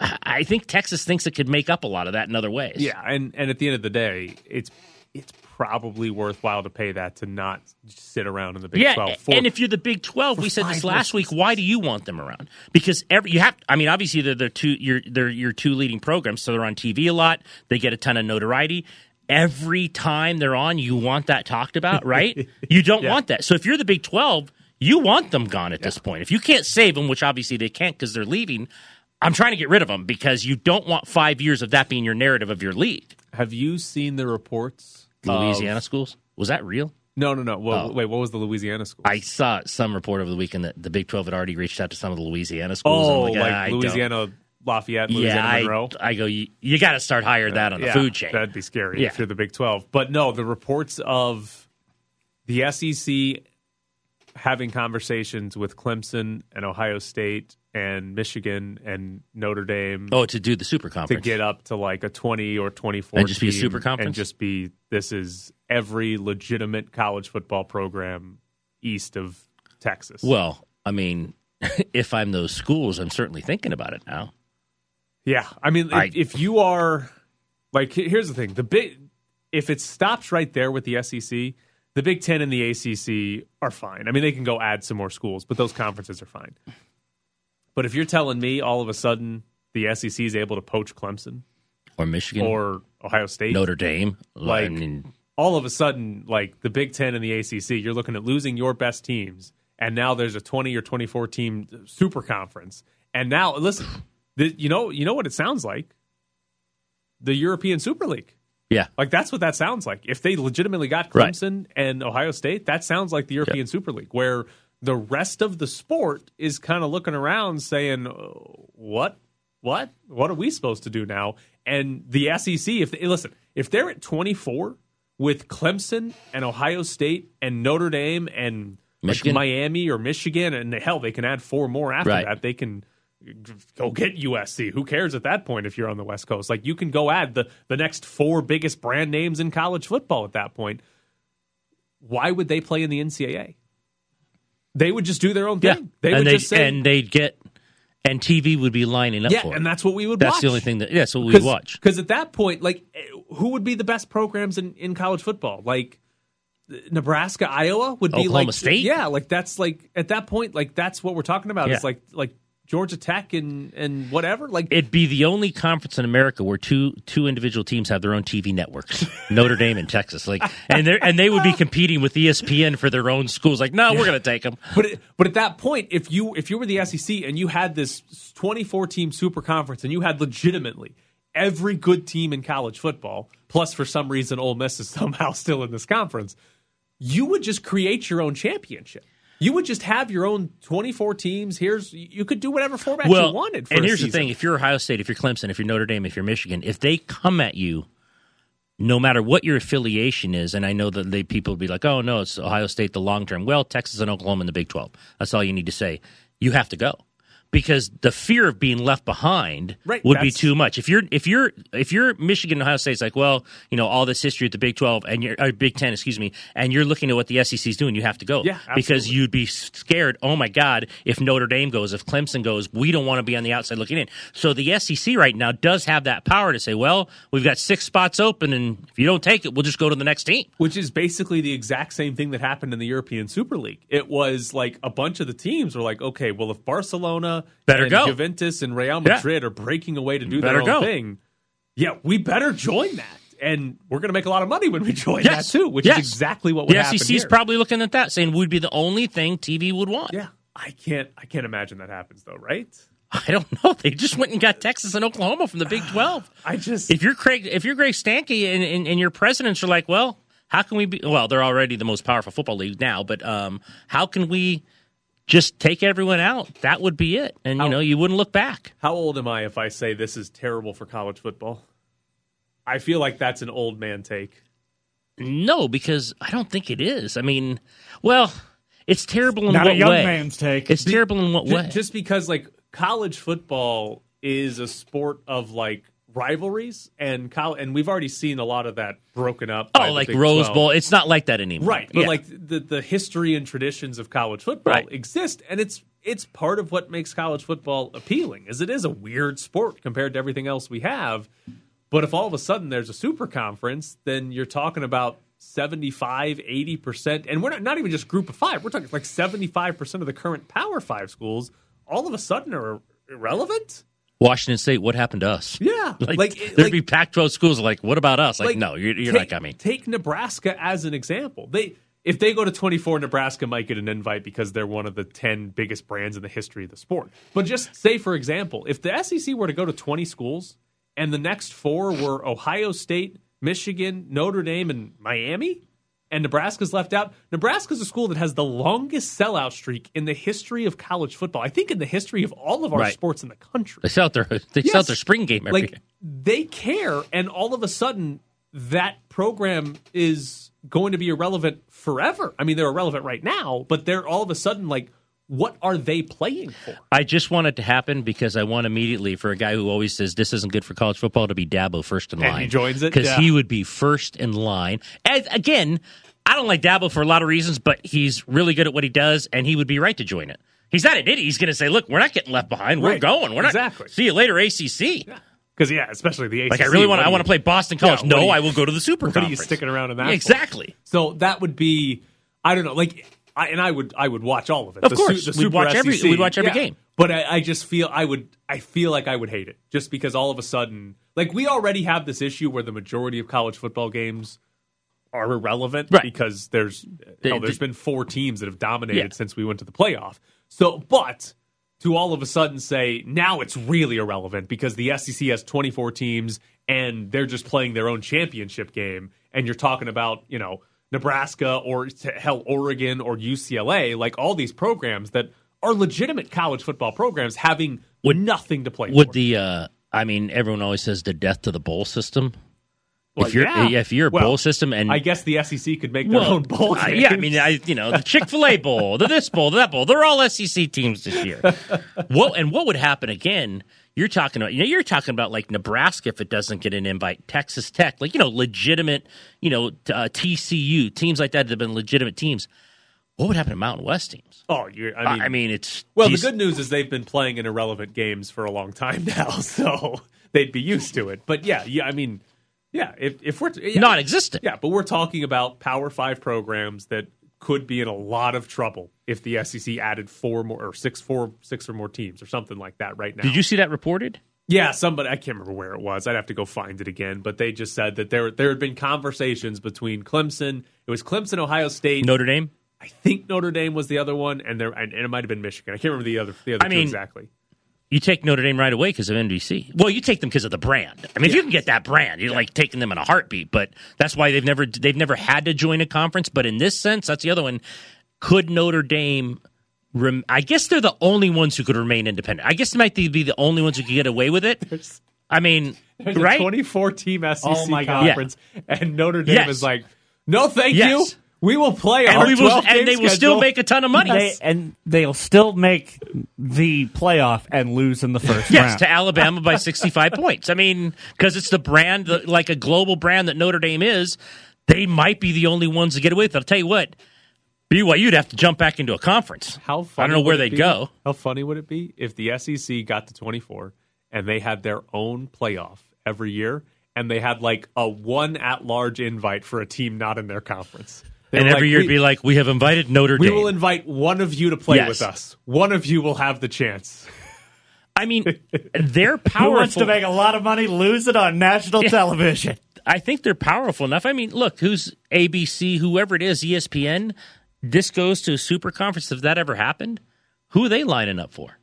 S3: I think Texas thinks it could make up a lot of that in other ways.
S8: Yeah, and, and at the end of the day, it's it's probably worthwhile to pay that to not sit around in the Big
S3: yeah,
S8: 12.
S3: For, and if you're the Big 12, we said this last week, why do you want them around? Because every you have I mean obviously they're, they're two you're, they're your two leading programs so they're on TV a lot, they get a ton of notoriety. Every time they're on, you want that talked about, [laughs] right? you don't
S8: yeah.
S3: want that. So if you're the Big 12, you want them gone at yeah. this point. If you can't save them, which obviously they can't because they're leaving, I'm trying to get rid of them because you don't want 5 years of that being your narrative of your league.
S8: Have you seen the reports
S3: Louisiana of, schools. Was that real?
S8: No, no, no. Well, oh. Wait, what was the Louisiana school?
S3: I saw some report over the weekend that the Big 12 had already reached out to some of the Louisiana schools.
S8: Oh,
S3: like,
S8: like
S3: ah,
S8: Louisiana, Lafayette, Louisiana,
S3: yeah,
S8: Monroe.
S3: I, I go, you, you got to start higher that on the
S8: yeah,
S3: food chain.
S8: That'd be scary
S3: yeah.
S8: if you're the Big 12. But no, the reports of the SEC having conversations with Clemson and Ohio State and Michigan and Notre Dame.
S3: Oh, to do the super conference.
S8: To get up to like a 20 or 24
S3: and just be a super conference?
S8: And just be, this is every legitimate college football program east of Texas.
S3: Well, I mean, [laughs] if I'm those schools, I'm certainly thinking about it now.
S8: Yeah. I mean,
S3: I,
S8: if, if you are, like, here's the thing the big, if it stops right there with the SEC, the Big Ten and the ACC are fine. I mean, they can go add some more schools, but those conferences are fine. But if you're telling me all of a sudden the SEC is able to poach Clemson
S3: or Michigan
S8: or Ohio State,
S3: Notre Dame,
S8: like
S3: I mean,
S8: all of a sudden, like the Big Ten and the ACC, you're looking at losing your best teams, and now there's a 20 or 24 team super conference. And now, listen, the, you know, you know what it sounds like? The European Super League.
S3: Yeah.
S8: Like that's what that sounds like. If they legitimately got Clemson right. and Ohio State, that sounds like the European yeah. Super League, where the rest of the sport is kind of looking around saying, uh, "What? What? What are we supposed to do now?" And the SEC, if they, listen, if they're at 24 with Clemson and Ohio State and Notre Dame and like Miami or Michigan, and hell, they can add four more after
S3: right.
S8: that. They can go get USC. Who cares at that point if you're on the West Coast? Like you can go add the the next four biggest brand names in college football at that point. Why would they play in the NCAA? They would just do their own thing.
S3: Yeah,
S8: They
S3: and
S8: would just say,
S3: and they'd get and TV would be lining up
S8: yeah,
S3: for it.
S8: and that's what we would
S3: That's
S8: watch.
S3: the only thing that yeah, that's what we would watch.
S8: Because at that point, like, who would be the best programs in, in college football? Like, Nebraska, Iowa would be
S3: Oklahoma
S8: like
S3: State?
S8: Yeah, like that's like at that point, like that's what we're talking about.
S3: Yeah.
S8: Is like like Georgia Tech and and whatever. Like
S3: It'd be the only conference in America where two two individual teams have their own TV networks, [laughs] Notre Dame and Texas. Like, and they and they would be competing with ESPN for their own schools. Like, no, we're going to take them.
S8: But it, but at that point, if you if you were the SEC and you had this 24 team super conference and you had legitimately every good team in college football, plus for some reason Ole Miss is [laughs] somehow still in this conference, you would just create your own championship. You would just have your own 24 teams. Here's you could do whatever format
S3: well,
S8: you wanted. For
S3: and here's the thing: if you're Ohio State, if you're Clemson, if you're Notre Dame, if you're Michigan, if they come at you, no matter what your affiliation is, and I know that they people will be like, "Oh no, it's Ohio State the long term." Well, Texas and Oklahoma in the Big Twelve. That's all you need to say. You have to go because the fear of being left behind
S8: Right,
S3: would be too much. If you're if you're if you're Michigan, Ohio State's like, well, you know, all this history at the Big Twelve and you're uh, Big Ten, excuse me, and you're looking at what the SEC's doing, you have to go.
S8: Yeah,
S3: because you'd be scared. Oh my God, if Notre Dame goes, if Clemson goes, we don't want to be on the outside looking in. So the SEC right now does have that power to say, well, we've got six spots open, and if you don't take it, we'll just go to the next team.
S8: which is basically the exact same thing that happened in the European Super League. It was like a bunch of the teams were like, okay, well, if Barcelona
S3: Better
S8: and
S3: go.
S8: Juventus and Real
S3: Yeah.
S8: Madrid are breaking away to do
S3: Better
S8: their own
S3: go.
S8: thing, yeah, we better join that. And we're going to make a lot of money when we [laughs] join
S3: Yes.
S8: that too, which
S3: Yes.
S8: is exactly what would
S3: The
S8: happen
S3: SEC's
S8: here.
S3: probably looking at that, saying we'd be the only thing TV would want.
S8: yeah, I can't, I can't imagine that happens though, right? [laughs]
S3: I don't know. They just went and got Texas and Oklahoma from the Big [sighs] Twelve.
S8: I just,
S3: if you're Craig, if you're Greg Sankey and, and, and your presidents are like, well, how can we be? Well, they're already the most powerful football league now, but um, how can we just take everyone out? That would be it, and you know, you wouldn't look back.
S8: how old am I if I say this is terrible for college football? I feel like that's an old man take.
S3: No, because I don't think it is. I mean, well, it's terrible in
S7: Not
S3: what
S7: a young
S3: way?
S7: man's take.
S3: It's terrible in what
S8: Ju-
S3: way?
S8: Just because like college football is a sport of like rivalries and col- and we've already seen a lot of that broken up.
S3: oh, like Rose
S8: 12.
S3: Bowl. It's not like that anymore,
S8: right? But
S3: Yeah.
S8: like the the history and traditions of college football
S3: Right.
S8: exist, and it's it's part of what makes college football appealing. Is it is a weird sport compared to everything else we have. But if all of a sudden there's a super conference, then you're talking about 75, 80%. And we're not, not even just group of five. We're talking like 75% of the current Power Five schools all of a sudden are irrelevant.
S3: Washington State. What happened to us?
S8: Yeah. [laughs]
S3: Like,
S8: Like-
S3: there'd
S8: like-
S3: be Pac-12 schools like, what about us? Like,
S8: Like,
S3: no, you're, you're
S8: take,
S3: not coming.
S8: Take Nebraska as an example. They if they go to 24, Nebraska might get an invite because they're one of the 10 biggest brands in the history of the sport. But just say, for example, if the SEC were to go to 20 schools and the next four were Ohio State, Michigan, Notre Dame, and Miami, and Nebraska's left out, Nebraska's a school that has the longest sellout streak in the history of college football. I think in the history of all of our
S3: Right.
S8: sports in the country.
S3: They sell their [laughs] they sell
S8: Yes.
S3: out their spring game every
S8: like
S3: year.
S8: they care and all of a sudden that program is going to be irrelevant forever i mean they're irrelevant right now but they're all of a sudden like what are they playing for
S3: I just want it to happen because I want immediately for a guy who always says this isn't good for college football to be Dabo first in
S8: And
S3: line.
S8: he joins it?
S3: because
S8: Yeah.
S3: he would be first in line. And again, I don't like Dabo for a lot of reasons, but he's really good at what he does, and he would be right to join it. He's not an idiot. He's going to say, "Look, we're not getting left behind. We're
S8: Right.
S3: going. We're not.
S8: Exactly.
S3: See you later, ACC."
S8: because yeah especially the ACC,
S3: Like I really want. I want to play Boston College.
S8: Yeah,
S3: no,
S8: you-
S3: I will go to the Super [laughs]
S8: what are you sticking around in that
S3: Yeah,
S8: for?
S3: exactly.
S8: so that would be i don't know like I, and I would I would watch all of it.
S3: Of
S8: The
S3: course. We'd
S8: Super
S3: watch every- we'd watch every
S8: Yeah.
S3: game.
S8: But I, I just feel I would I feel like I would hate it just because all of a sudden like we already have this issue where the majority of college football games are irrelevant
S3: Right.
S8: because there's
S3: The-
S8: hell, there's
S3: the-
S8: been four teams that have dominated
S3: Yeah.
S8: since we went to the playoff. So, but to all of a sudden say now it's really irrelevant because the SEC has 24 teams and they're just playing their own championship game, and you're talking about you know Nebraska or hell Oregon or UCLA, like all these programs that are legitimate college football programs having nothing to play
S3: Would
S8: for.
S3: the? uh I mean, everyone always says the death to the bowl system.
S8: Well,
S3: if you're
S8: yeah.
S3: if you're a
S8: Well,
S3: bowl system and
S8: I guess the SEC could make their
S3: well,
S8: own bowl.
S3: uh, yeah, I mean, I you know the Chick Fil A [laughs] Bowl, the this bowl, the that bowl, they're all SEC teams this year. [laughs] what and what would happen again? You're talking about you know you're talking about like Nebraska if it doesn't get an invite, Texas Tech, like you know legitimate, you know uh, TCU teams like that that have been legitimate teams. What would happen to Mountain West teams?
S8: oh, you're, I mean,
S3: I mean it's
S8: well, the good news is they've been playing in irrelevant games for a long time [laughs] now, so they'd be used to it. But yeah, yeah, I mean, yeah, if if we're yeah,
S3: non-existent.
S8: yeah, but we're talking about Power Five programs that could be in a lot of trouble if the SEC added four more or six, four, six or more teams or something like that right now.
S3: Did you see that reported?
S8: Yeah, somebody I can't remember where it was. I'd have to go find it again. But they just said that there there had been conversations between Clemson. It was Clemson, Ohio State.
S3: Notre Dame.
S8: I think Notre Dame was the other one, and there and, and it might have been Michigan. I can't remember the other the other
S3: I
S8: two
S3: mean,
S8: exactly.
S3: You take Notre Dame right away because of NBC. Well, you take them because of the brand. I mean, if you can get that brand, you're like taking them in a heartbeat. But that's why they've never they've never had to join a conference. But in this sense, that's the other one. Could Notre Dame? Rem- I guess they're the only ones who could remain independent. I guess they might be the only ones who could get away with it. I mean,
S8: There's
S3: right?
S8: a 24 team SEC
S7: Oh
S8: conference, and Notre Dame
S3: Yes.
S8: is like, no, thank
S3: Yes.
S8: you. We will play
S3: and,
S8: our
S3: we will,
S8: 12
S3: and they will still make a ton of money.
S7: They, and they'll still make the playoff and lose in the first
S3: Yes,
S7: round.
S3: to Alabama by 65 points. I mean, because it's the brand, like a global brand that Notre Dame is, they might be the only ones to get away with it. I'll tell you what, BYU'd have to jump back into a conference.
S8: How
S3: I don't know where they'd
S8: be-
S3: go.
S8: How funny would it be if the SEC got to 24 and they had their own playoff every year and they had like a one at large invite for a team not in their conference? They
S3: And every
S8: like,
S3: year it'd be like, we have invited Notre
S8: we
S3: Dame.
S8: We will invite one of you to play
S3: Yes.
S8: with us. One of you will have the chance.
S3: I mean, [laughs] they're
S7: Who wants
S3: powerful.
S7: to make a lot of money, lose it on national television?
S3: I think they're powerful enough. I mean, look, who's ABC, whoever it is, ESPN, this goes to a super conference. If that ever happened, who are they lining up for?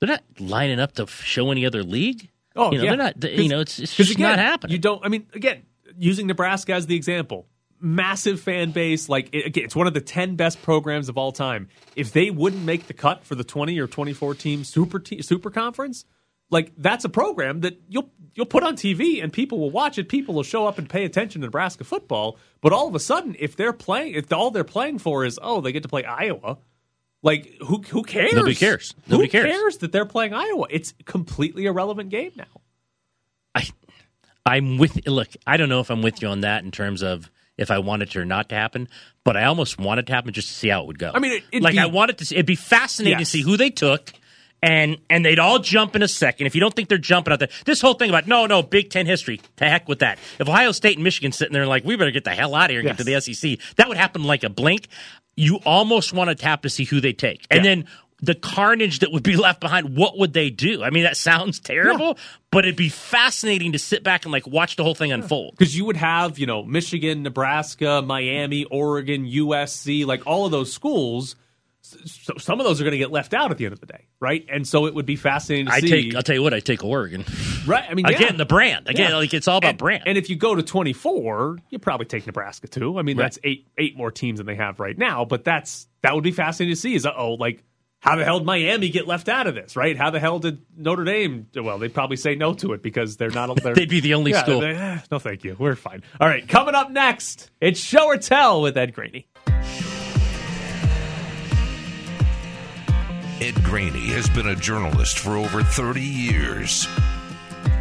S3: They're not lining up to show any other league.
S8: Oh,
S3: you know,
S8: yeah.
S3: they're not. You know, it's, it's just
S8: again,
S3: not happening.
S8: You don't. I mean, again, using Nebraska as the example, massive fan base. Like it, again, it's one of the ten best programs of all time. If they wouldn't make the cut for the twenty or twenty four team super te- super conference, like that's a program that you'll you'll put on TV and people will watch it. People will show up and pay attention to Nebraska football. But all of a sudden, if they're playing, if all they're playing for is oh they get to play Iowa. Like who who cares?
S3: Nobody cares. Nobody
S8: who
S3: cares.
S8: that they're playing Iowa? It's completely irrelevant game now.
S3: I, I'm with. Look, I don't know if I'm with you on that in terms of if I want it to or not to happen, but I almost want it to happen just to see how it would go.
S8: I mean, it-
S3: like
S8: be-
S3: I wanted to. See, it'd be fascinating
S8: Yes.
S3: to see who they took. And and they'd all jump in a second. If you don't think they're jumping out there, this whole thing about no, no, Big Ten history, to heck with that. If Ohio State and Michigan sitting there like we better get the hell out of here and
S8: Yes.
S3: get to the SEC, that would happen like a blink. You almost want to tap to see who they take, and
S8: Yeah.
S3: then the carnage that would be [laughs] left behind. What would they do? I mean, that sounds terrible, but it'd be fascinating to sit back and like watch the whole thing unfold.
S8: because you would have you know Michigan, Nebraska, Miami, Oregon, USC, like all of those schools. So some of those are going to get left out at the end of the day, right? And so it would be fascinating to
S3: I
S8: see.
S3: take. I'll tell you what. I take Oregon
S8: right? I mean, yeah.
S3: again. The brand again.
S8: Yeah.
S3: Like it's all about
S8: and,
S3: brand.
S8: And if you go to twenty four, you probably take Nebraska too. I mean,
S3: Right.
S8: that's eight eight more teams than they have right now. But that's that would be fascinating to see. Is oh, like how the hell did Miami get left out of this? Right? How the hell did Notre Dame? Well, they'd probably say no to it because they're not. They're, [laughs]
S3: They'd be the only
S8: Yeah,
S3: school.
S8: they- eh, no, thank you. We're fine. All right, coming up next, it's show or tell with Ed Graney.
S4: Ed Graney has been a journalist for over 30 years.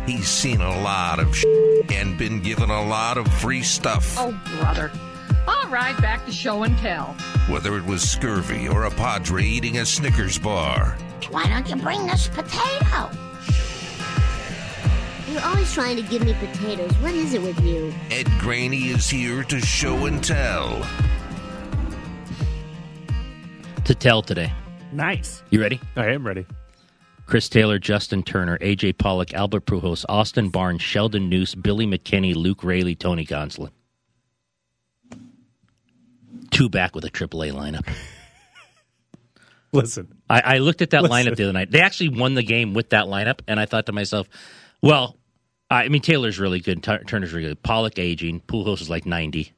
S4: He's seen a lot of and been given a lot of free stuff.
S10: Oh, brother. All right, back to show and tell.
S4: Whether it was scurvy or a padre eating a Snickers bar.
S11: Why don't you bring us potato? You're always trying to give me potatoes. What is it with you?
S4: Ed Graney is here to show and tell.
S3: to tell today.
S7: Nice.
S3: You ready?
S8: I am ready.
S3: Chris Taylor, Justin Turner, AJ Pollock, Albert Pujols, Austin Barnes, Sheldon Neuse, Billy McKinney, Luke Raley, Tony Gonsolin. Two back with a AAA lineup. [laughs]
S8: Listen,
S3: I, I looked at that
S8: Listen.
S3: lineup the other night. They actually won the game with that lineup, and I thought to myself, well, I mean, Taylor's really good. Tur- Turner's really good. Pollock aging. Pujols is like 90.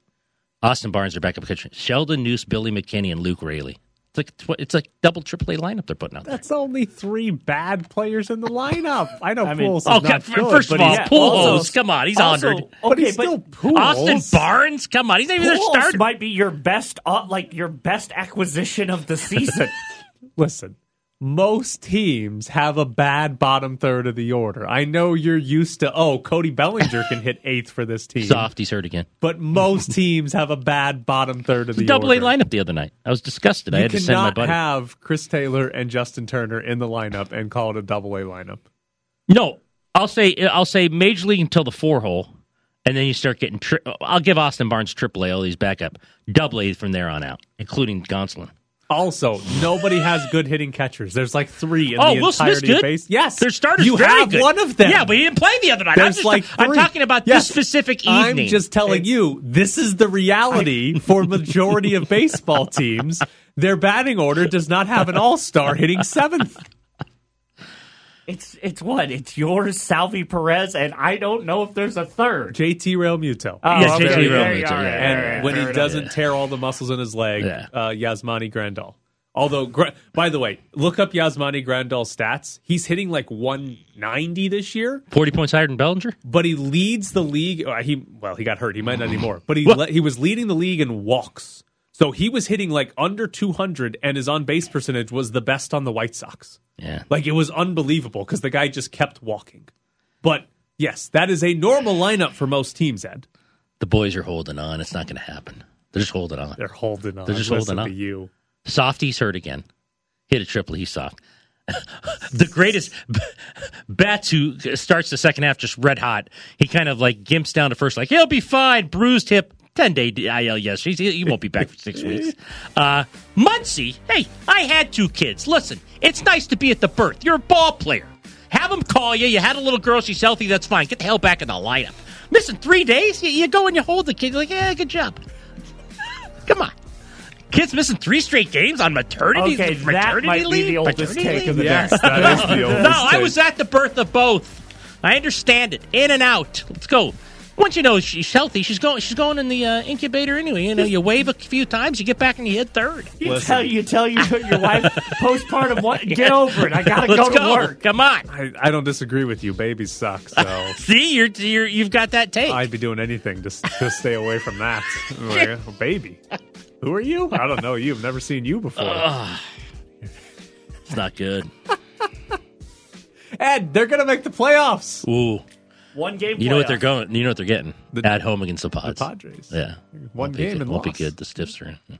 S3: Austin Barnes are back up. Sheldon Neuse, Billy McKinney, and Luke Raley. It's like tw- it's like double triple A lineup they're putting out there.
S8: That's only three bad players in the lineup. I know [laughs]
S7: I mean-
S8: Pujols is
S3: Oh,
S8: not good,
S3: first of all,
S8: he's-
S7: yeah,
S3: Pujols,
S7: also-
S3: come on, he's
S7: Also,
S3: hundred.
S8: but
S7: okay,
S8: he's still
S7: but
S8: Pujols.
S3: Austin Barnes, come on, he's not even their
S7: Pujols
S3: starter.
S7: might be your best, uh, like your best acquisition of the season. [laughs]
S8: Listen, most teams have a bad bottom third of the order. I know you're used to, oh, Cody Bellinger can hit [laughs] eighth for this team.
S3: Soft, he's hurt again.
S8: But most [laughs] teams have a bad bottom third of the
S3: Double A
S8: order.
S3: lineup the other night. I was disgusted. I
S8: You
S3: had to send my buddy.
S8: have Chris Taylor and Justin Turner in the lineup and call it a double A lineup.
S3: No, I'll say I'll say major league until the four hole, and then you start getting. Tri- I'll give Austin Barnes triple A. All these backup double A from there on out, including Gonsolin.
S8: Also, nobody has good hitting catchers. There's like three in
S3: Oh,
S8: the
S3: Will Smith's
S8: entirety of
S3: good.
S8: base. Yes,
S3: their starters.
S8: You
S3: very
S8: have
S3: good.
S8: one of them.
S3: Yeah, but he didn't play the other night. I'm,
S8: There's
S3: just,
S8: like
S3: I'm
S8: three.
S3: talking about
S8: Yes.
S3: this specific evening.
S8: I'm just telling you, this is the reality for [laughs] majority of baseball teams. Their batting order does not have an all star hitting seventh.
S7: It's it's what? It's yours, Salvy Perez, and I don't know if there's a third.
S8: JT Realmuto.
S7: Oh,
S3: Yes,
S7: okay,
S3: JT
S7: there you
S3: Realmuto,
S7: are.
S3: yeah.
S8: and
S7: Fair
S8: when he doesn't tear all the muscles in his leg,
S3: Yeah.
S8: uh, Yasmani Grandal. Although, by the way, look up Yasmani Grandal's stats. He's hitting like 190 this year,
S3: Forty points higher than Bellinger.
S8: but he leads the league. Uh, he well, he got hurt. He might not anymore, but he le- he was leading the league in walks. So he was hitting like under 200, and his on base percentage was the best on the White Sox.
S3: Yeah,
S8: Like it was unbelievable because the guy just kept walking. But yes, that is a normal lineup for most teams. Ed,
S3: the boys are holding on. It's not going to happen. They're just holding on.
S8: they're holding on.
S3: They're just
S8: Listen
S3: holding
S8: to
S3: on.
S8: you.
S3: Softy's hurt again. Hit a triple. He's soft. [laughs] the greatest who starts the second half just red hot. He kind of like gimps down to first, like he'll be fine. Bruised hip, ten day IL. Yes, he's, he won't be back for six weeks. Uh, Muncy, hey, I had two kids. Listen, it's nice to be at the birth. You're a ball player. Have them call you. You had a little girl. She's healthy. That's fine. Get the hell back in the lineup. Missing three days. You, you go and you hold the kid. You're like, yeah, good job. Come on. Kids missing three straight games on maternity,
S7: Okay, that
S3: maternity
S7: might be
S3: leave?
S7: the oldest
S3: Maternity
S7: take
S3: leave?
S7: of the
S8: Yes,
S7: day.
S8: that is the [laughs] oldest
S3: No, I was at the birth of both. I understand it. In and out. Let's go. Once you know she's healthy, she's going. She's going in the uh, incubator anyway. You know, you [laughs] wave a few times, you get back and you hit third.
S7: You
S8: Listen.
S7: tell you tell you your [laughs] wife postpartum. What? Get over it. I gotta
S3: Let's
S7: go to work.
S3: Come on.
S8: I, I don't disagree with you. Babies suck, so [laughs]
S3: See, you're, you're you've got that tape.
S8: I'd be doing anything to, to stay away from that. Like, baby. Who are you? I don't know you. I've never seen you before.
S3: it's not good.
S8: Ed, they're going to make the playoffs.
S3: Ooh,
S7: One game.
S3: you know what
S7: playoff.
S3: they're going. You know what they're getting
S8: The-
S3: at home against the Pods.
S8: Padres.
S3: Yeah,
S8: One
S3: Won't be
S8: game
S3: good.
S8: and
S3: won't be
S8: lost.
S3: good. The Stiffs are in.